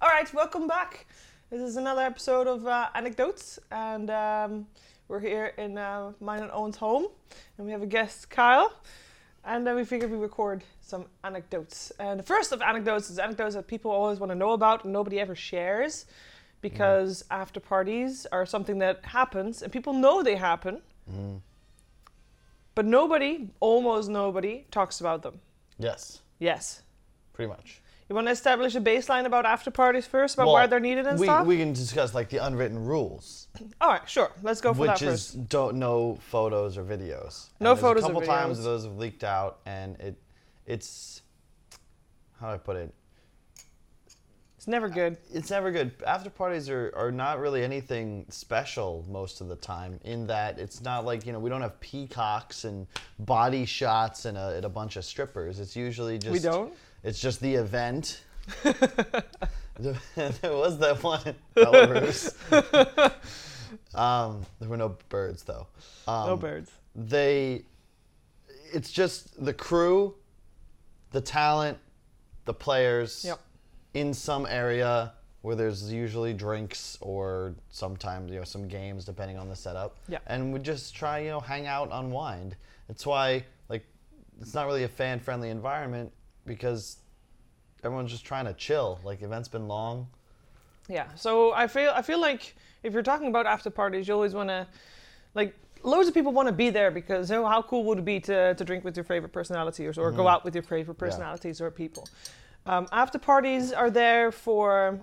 All right, welcome back. This is another episode of uh, Anecdotes, and um, we're here in uh, mine and Owen's home, and we have a guest, Kyle, and then we figured we record some anecdotes. And the first of anecdotes is anecdotes that people always want to know about and nobody ever shares, because after parties are something that happens, and people know they happen, but nobody, almost nobody, talks about them. Yes, Yes. pretty much. You want to establish a baseline about after parties first, about why they're needed and we, stuff? We can discuss like the unwritten rules, All right, sure. Let's go for which that is first. don't no photos or videos. And No there's photos or A couple times videos. those have leaked out, and it it's how do I put it? It's never good. It's never good. After parties are, are not really anything special most of the time. In that it's not like you know we don't have peacocks and body shots and a, and a bunch of strippers. It's usually just We don't? It's just the event. there was that one in Belarus. um, there were no birds though. Um, no birds. They, it's just the crew, the talent, the players Yep. In some area where there's usually drinks or sometimes you know some games depending on the setup. Yeah. And we just try you know hang out, unwind. It's why like it's not really a fan friendly environment because everyone's just trying to chill. Like the event's been long. Yeah. So I feel I feel like if you're talking about after parties, you always want to, like, loads of people want to be there because oh, how cool would it be to, to drink with your favorite personalities or go mm-hmm. out with your favorite personalities or people. Um, after parties are there for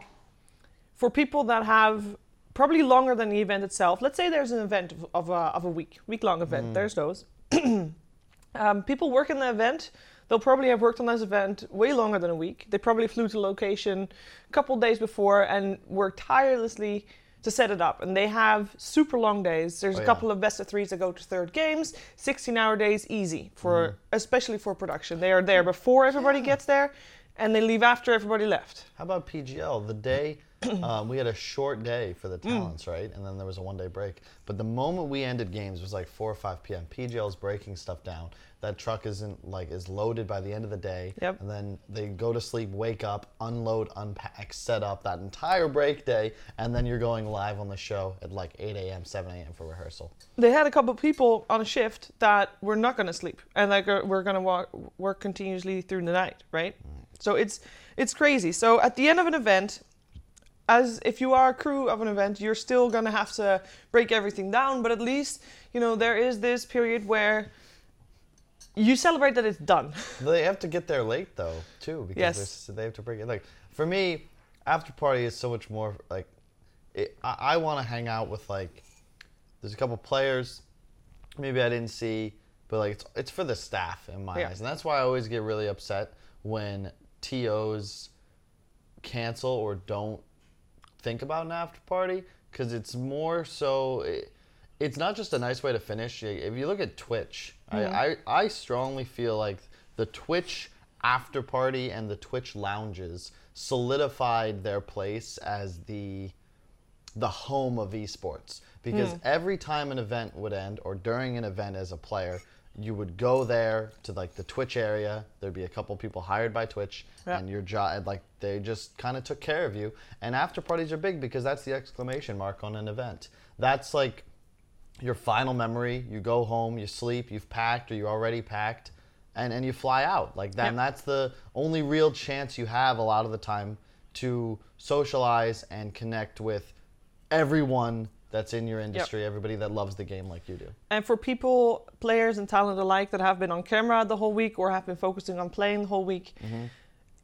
for people that have probably longer than the event itself. Let's say there's an event of, of, a, of a week, week long event. There's those. um, people work in the event. They'll probably have worked on this event way longer than a week. They probably flew to location a couple days before and worked tirelessly to set it up. And they have super long days. There's Oh, a yeah. couple of best of threes that go to third games. 16 hour days, easy for especially for production. They are there before everybody gets there, and they leave after everybody left. How about PGL? The day um, we had a short day for the talents, right? And then there was a one day break. But the moment we ended games was like 4 or 5 p.m. PGL's breaking stuff down. That truck isn't like is loaded by the end of the day. Yep. And then they go to sleep, wake up, unload, unpack, set up that entire break day, and then you're going live on the show at like 8 a.m., 7 a.m. for rehearsal. they had a couple of people on a shift that were not going to sleep and like uh, were going to work continuously through the night, right? So it's it's crazy. So at the end of an event, as if you are a crew of an event, you're still going to have to break everything down, but at least, you know, there is this period where you celebrate that it's done. They have to get there late though too because Yes. they have to break it. Like for me, after party is so much more like it, I, I want to hang out with like there's a couple players maybe I didn't see, but like it's it's for the staff in my Yeah. eyes, and that's why I always get really upset when tos cancel or don't think about an after party because it's more so. It, it's not just a nice way to finish. If you look at Twitch, I, I, I strongly feel like the Twitch after party and the Twitch lounges solidified their place as the the home of esports because hmm. every time an event would end or during an event as a player you would go there to like the twitch area. There'd be a couple people hired by twitch and your job like they just kind of took care of you. And after parties are big because that's the exclamation mark on an event. That's like your final memory. You go home you sleep you've packed or you're already packed and, and you fly out. Like that and that's the only real chance you have a lot of the time to socialize and connect with everyone that's in your industry everybody that loves the game like you do And for people, players and talent alike that have been on camera the whole week or have been focusing on playing the whole week, mm-hmm.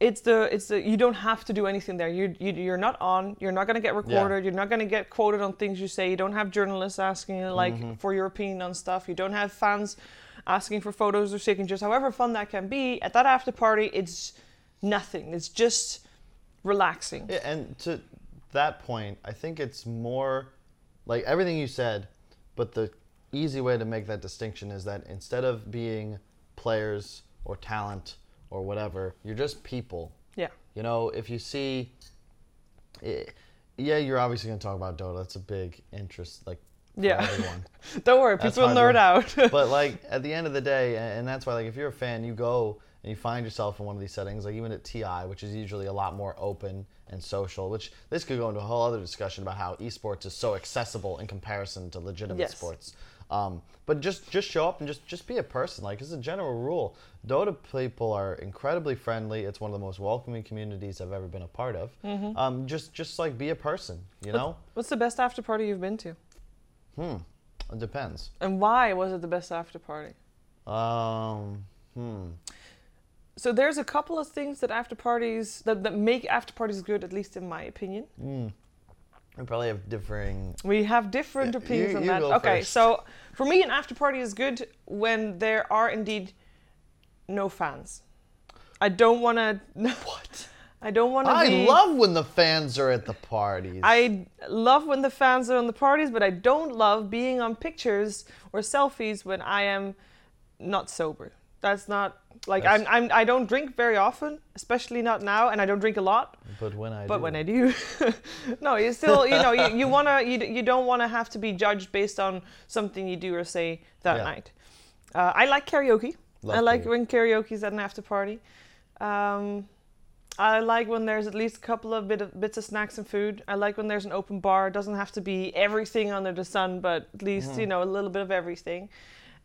it's the it's the you don't have to do anything there. You, you you're not on. You're not gonna get recorded. You're not gonna get quoted on things you say. You don't have journalists asking you like mm-hmm. for your opinion on stuff. You don't have fans asking for photos or signatures. However fun that can be, at that after party, it's nothing. It's just relaxing. Yeah, and to that point, I think it's more like everything you said, but the easy way to make that distinction is that instead of being players or talent or whatever, you're just people. Yeah. You know, if you see, eh, yeah, you're obviously going to talk about Dota. That's a big interest, like Yeah. Don't worry, That's people nerd out. but like at the end of the day, and that's why like if you're a fan, you go and you find yourself in one of these settings, like even at TI, which is usually a lot more open and social, which this could go into a whole other discussion about how esports is so accessible in comparison to legitimate Yes. sports. Um, but just just show up and just just be a person. Like as a general rule, Dota people are incredibly friendly. It's one of the most welcoming communities I've ever been a part of. Mm-hmm. Um, just just like be a person, you know. What's the best after party you've been to? Hmm. It depends. And why was it the best after party? Um. Hmm. So there's a couple of things that after parties that, that make after parties good, at least in my opinion. Hmm. We probably have differing. We have different Yeah, opinions you- on you that. Okay, first. so for me, an after party is good when there are indeed no fans. I don't want to. What? I don't want to. I be, love when the fans are at the parties. I love when the fans are on the parties, but I don't love being on pictures or selfies when I am not sober. That's not like I'm, I'm. I don't drink very often, especially not now, and I don't drink a lot. but when I But do. when I do, no, you still, you know, you, you wanna, you, you don't wanna have to be judged based on something you do or say that Yeah. night. Uh, I like karaoke. Love I like karaoke. when karaoke's at an after party. Um, I like when there's at least a couple of bit of, bits of snacks and food. I like when there's an open bar. It doesn't have to be everything under the sun, but at least Mm-hmm. you know a little bit of everything.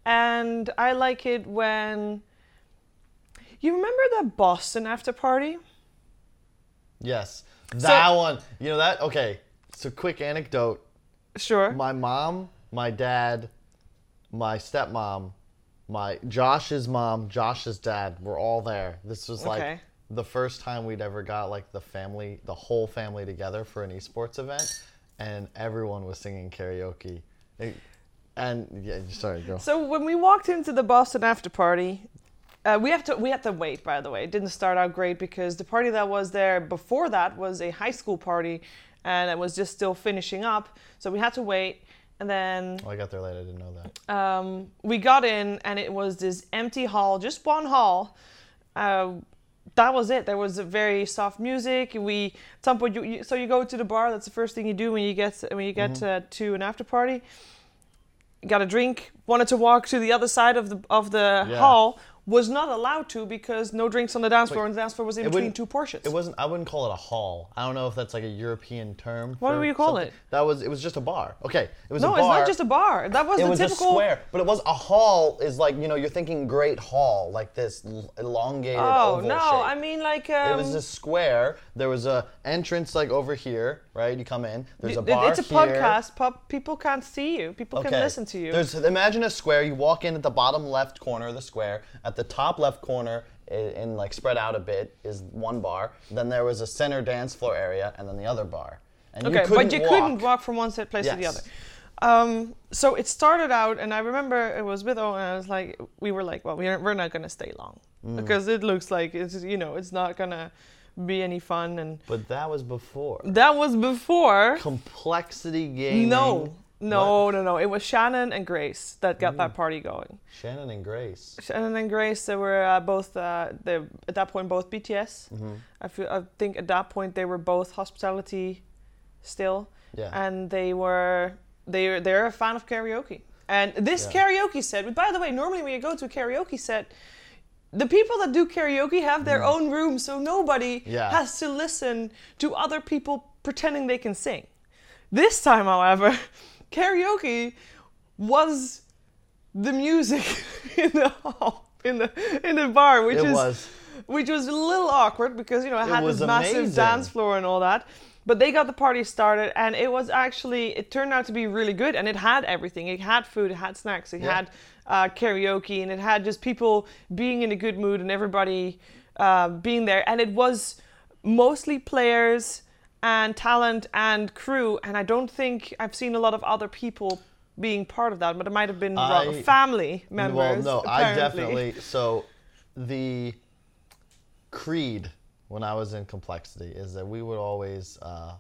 And I like it when. You remember that Boston after party? yes, that one. You know that? Okay. So quick anecdote. Sure. My mom, my dad, my stepmom, my Josh's mom, Josh's dad were all there. This was like Okay. the first time we'd ever got like the family, the whole family together for an esports event, and everyone was singing karaoke. And- And yeah, sorry, go. So when we walked into the Boston after party, uh, we have to we had to wait. By the way, it didn't start out great because the party that was there before that was a high school party, and it was just still finishing up. So we had to wait, and then Oh, I got there late. I didn't know that. um, we got in, and it was this empty hall, just one hall. Uh, that was it. There was a very soft music. We point, you, you, so you go to the bar. That's the first thing you do when you get when you get uh, to an after party. Got a drink. Wanted to walk to the other side of the of the Yeah. hall. Was not allowed to because no drinks on the dance floor, and the dance floor was in between two portions. It wasn't. I wouldn't call it a hall. I don't know if that's like a European term. What do you call something. it? That was. It was just a bar. Okay, it was no, a it's not just a bar. That was It the was typical. a square, but it was a hall. Is like you know you're thinking great hall, like this elongated Oh no! shape. I mean like um, it was a square. There was a entrance like over here, right? You come in. There's a bar It's a here. podcast. Pub, people can't see you. People can listen to you. There's imagine a square. You walk in at the bottom left corner of the square. At the top left corner, and like spread out a bit, is one bar. Then there was a center dance floor area, and then the other bar. And okay, you but you walk. couldn't walk from one set place to the other. Um, so it started out, and I remember it was with Owen. And I was like, we were like, well, we're we're not gonna stay long Mm. because it looks like it's you know it's not gonna be any fun, and But that was before that was before. complexity gaming. No, no, no, no. It was Shannon and Grace that got Mm. that party going. Shannon and Grace. Shannon and Grace, they were uh, both uh, they at that point both BTS. Mm-hmm. I feel I think at that point they were both hospitality, still, Yeah. and they were they they're a fan of karaoke. And this Yeah. karaoke set, by the way, normally when you go to a karaoke set, the people that do karaoke have their own room, so nobody Mm. Yeah. has to listen to other people pretending they can sing. This time, however, karaoke was the music in the hall, in the in the bar, which It is was. which was a little awkward because you know it It had this massive amazing. dance floor and all that. But they got the party started, and it was actually it turned out to be really good, and it had everything. It had food, it had snacks, it Yeah. had uh, karaoke, and it had just people being in a good mood and everybody uh, being there. And it was mostly players and talent and crew, and I don't think I've seen a lot of other people being part of that, but it might have been I- family members. Well, no, I definitely. So, the creed when I was in complexity is that we would always, uh,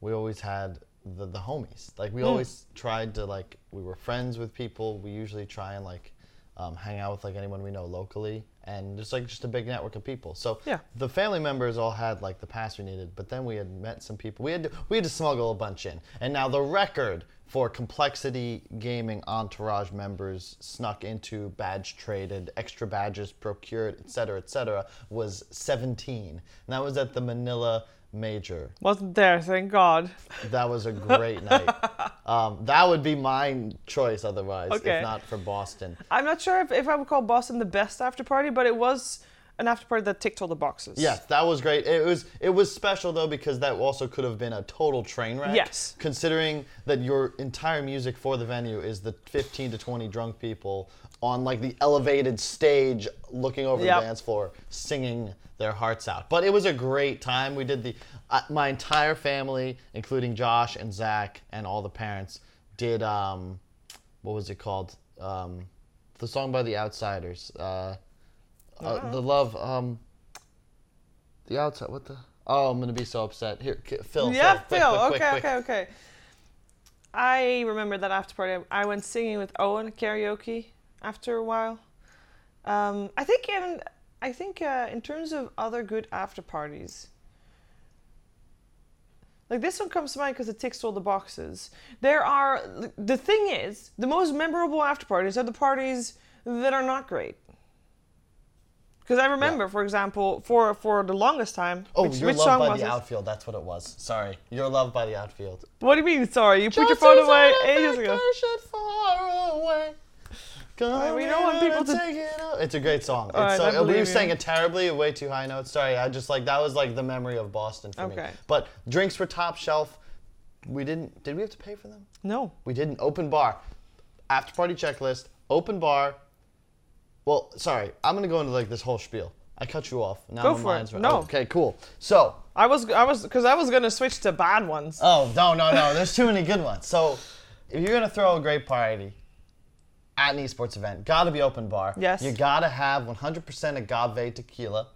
we always had the, the homies. Like we always tried to like we were friends with people. We usually try and like um, hang out with like anyone we know locally, and just like just a big network of people. So Yeah. the family members all had like the pass we needed, but then we had met some people. We had to, we had to smuggle a bunch in, and now the record for complexity gaming entourage members snuck into badge traded extra badges procured etc etc was 17 and that was at the manila major Wasn't there, thank God. that was a great night um, that would be my choice otherwise Okay. if not for boston I'm not sure if, if I would call Boston the best after party, but it was an after party that ticked all the boxes. Yes, that was great. It was it was special though because that also could have been a total train wreck. Yes. Considering that your entire music for the venue is the 15 to 20 drunk people on like the elevated stage looking over Yep. the dance floor singing their hearts out. But it was a great time. We did the uh, my entire family including Josh and Zach and all the parents did um what was it called? Um the song by the Outsiders. Uh, uh, the love um the outside what the oh i'm gonna be so upset here phil Yeah, phil, Phil. quick, quick, okay, quick. okay, okay. I remember that after party. I went singing with Owen karaoke after a while. Um, I think even I think uh, in terms of other good after parties, like this one comes to mind because it ticks all the boxes. There are the thing is the most memorable after parties are the parties that are not great. Because I remember, for example, for for the longest time, oh which, you're which loved song by the it? outfield that's what it was sorry you're loved by the outfield What do you mean? Sorry, you put your phone away ages ago. far away. Right, we don't want people to- take it. It's a great song. All It's right, so, we sang it terribly, way too high notes. Sorry, I just like that was like the memory of Boston for me. But drinks were top shelf. We didn't. Did we have to pay for them? No. We didn't. Open bar. After party checklist. Open bar. Well, sorry. I'm gonna go into like this whole spiel. I cut you off. Now Go my for it. mind's right. No. Okay, cool. So. I was I was because I was gonna switch to bad ones. Oh no no no! There's too many good ones. So, if you're gonna throw a great party at an esports event, gotta be open bar. Yes. You gotta have 100% agave tequila.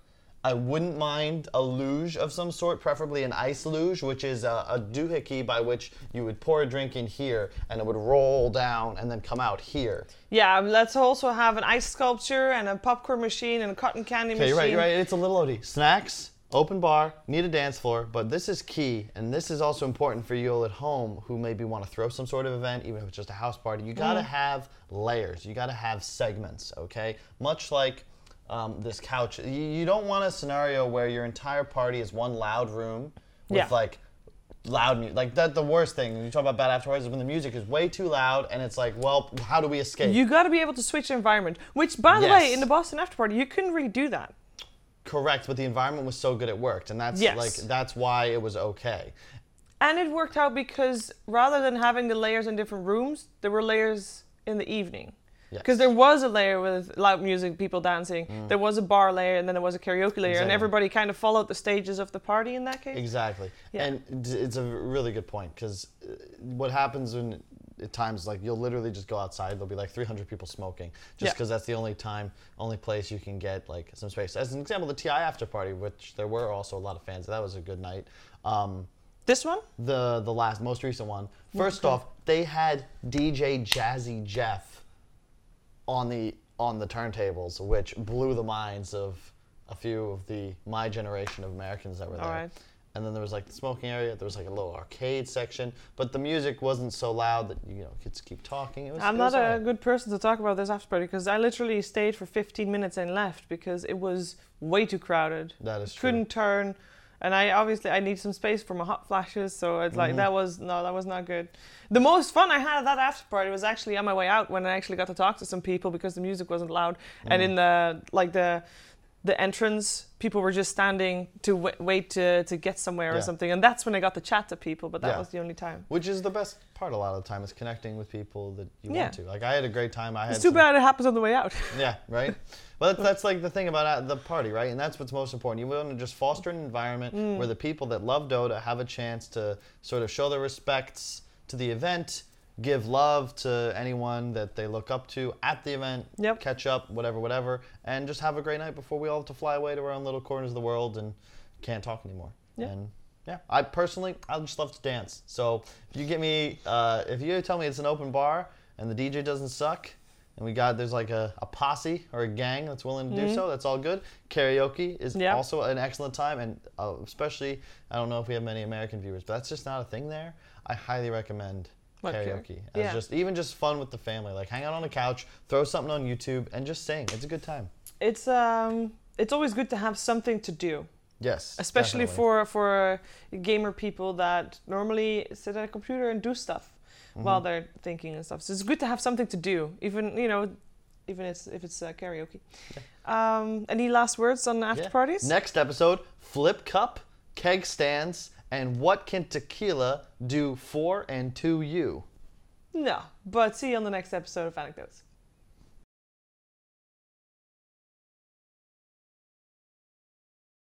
I wouldn't mind a luge of some sort, preferably an ice luge, which is a, a doohickey by which you would pour a drink in here and it would roll down and then come out here. Yeah, let's also have an ice sculpture and a popcorn machine and a cotton candy Okay, machine. you're right, you're right. It's a little OD. Snacks, open bar, need a dance floor, but this is key, and this is also important for you all at home who maybe want to throw some sort of event, even if it's just a house party. You Mm. gotta have layers. You gotta have segments, okay? Much like um, this couch. You, you don't want a scenario where your entire party is one loud room with Yeah. like loud music. Like that, the worst thing when you talk about bad afterwards is when the music is way too loud, and it's like, well, how do we escape? You got to be able to switch environment. Which, by the way, Yes. in the Boston after party, you couldn't really do that. Correct, but the environment was so good it worked, and that's Yes. like that's why it was okay. And it worked out because rather than having the layers in different rooms, there were layers in the evening. Because Yes. there was a layer with loud music, people dancing. There was a bar layer, and then there was a karaoke layer, and Mm. Everybody kind of followed the stages of the party in that case. Exactly. Yeah. And it's a really good point because what happens when at times like you'll literally just go outside there'll be like 300 people smoking just Yeah. because that's the only time only place you can get like some space as an example the ti after party which there were also a lot of fans that was a good night um, This one? the the last most recent one first off they had dj jazzy jeff on the on the turntables which blew the minds of a few of the my generation of americans that were there Alright. and then there was like the smoking area there was like a little arcade section but the music wasn't so loud that you know kids keep talking it was, I'm it not was a alright. good person to talk about this after party because I literally stayed for 15 minutes and left because it was way too crowded. that is true Couldn't turn, and I obviously I need some space for my hot flashes, so it's Mm-hmm. like that was no, that was not good. The most fun I had at that after party was actually on my way out when I actually got to talk to some people because the music wasn't loud, and Mm. in the like the the entrance, people were just standing to w- wait to, to get somewhere Yeah. or something, and that's when I got to chat to people. But that Yeah. was the only time. which is the best part a lot of the time is connecting with people that you Yeah. want to like i had a great time i had It's too some- bad it happens on the way out. Yeah, right. Well, that's, that's like the thing about uh, the party, right? And that's what's most important. You want to just foster an environment Mm. where the people that love Dota have a chance to sort of show their respects to the event, give love to anyone that they look up to at the event, Yep. catch up, whatever, whatever, and just have a great night before we all have to fly away to our own little corners of the world and can't talk anymore. Yeah. And yeah, I personally, I just love to dance. So if you get me, uh, if you tell me it's an open bar and the DJ doesn't suck, and we got there's like a, a posse or a gang that's willing to do so. That's all good. Karaoke is Mm-hmm. Also an excellent time, and uh, especially I don't know if we have many American viewers, but that's just not a thing there. I highly recommend karaoke? As Yeah. just even just fun with the family, like hang out on the couch, throw something on YouTube, and just sing. It's a good time. It's um, it's always good to have something to do, Yes, especially definitely. for for gamer people that normally sit at a computer and do stuff while Mm-hmm. they're thinking and stuff. So it's good to have something to do, even you know, even it's if it's uh, karaoke. Um, any last words on after Yeah. parties? Next episode: flip cup, keg stands, and what can tequila do for and to you? No, but see you on the next episode of Anecdotes.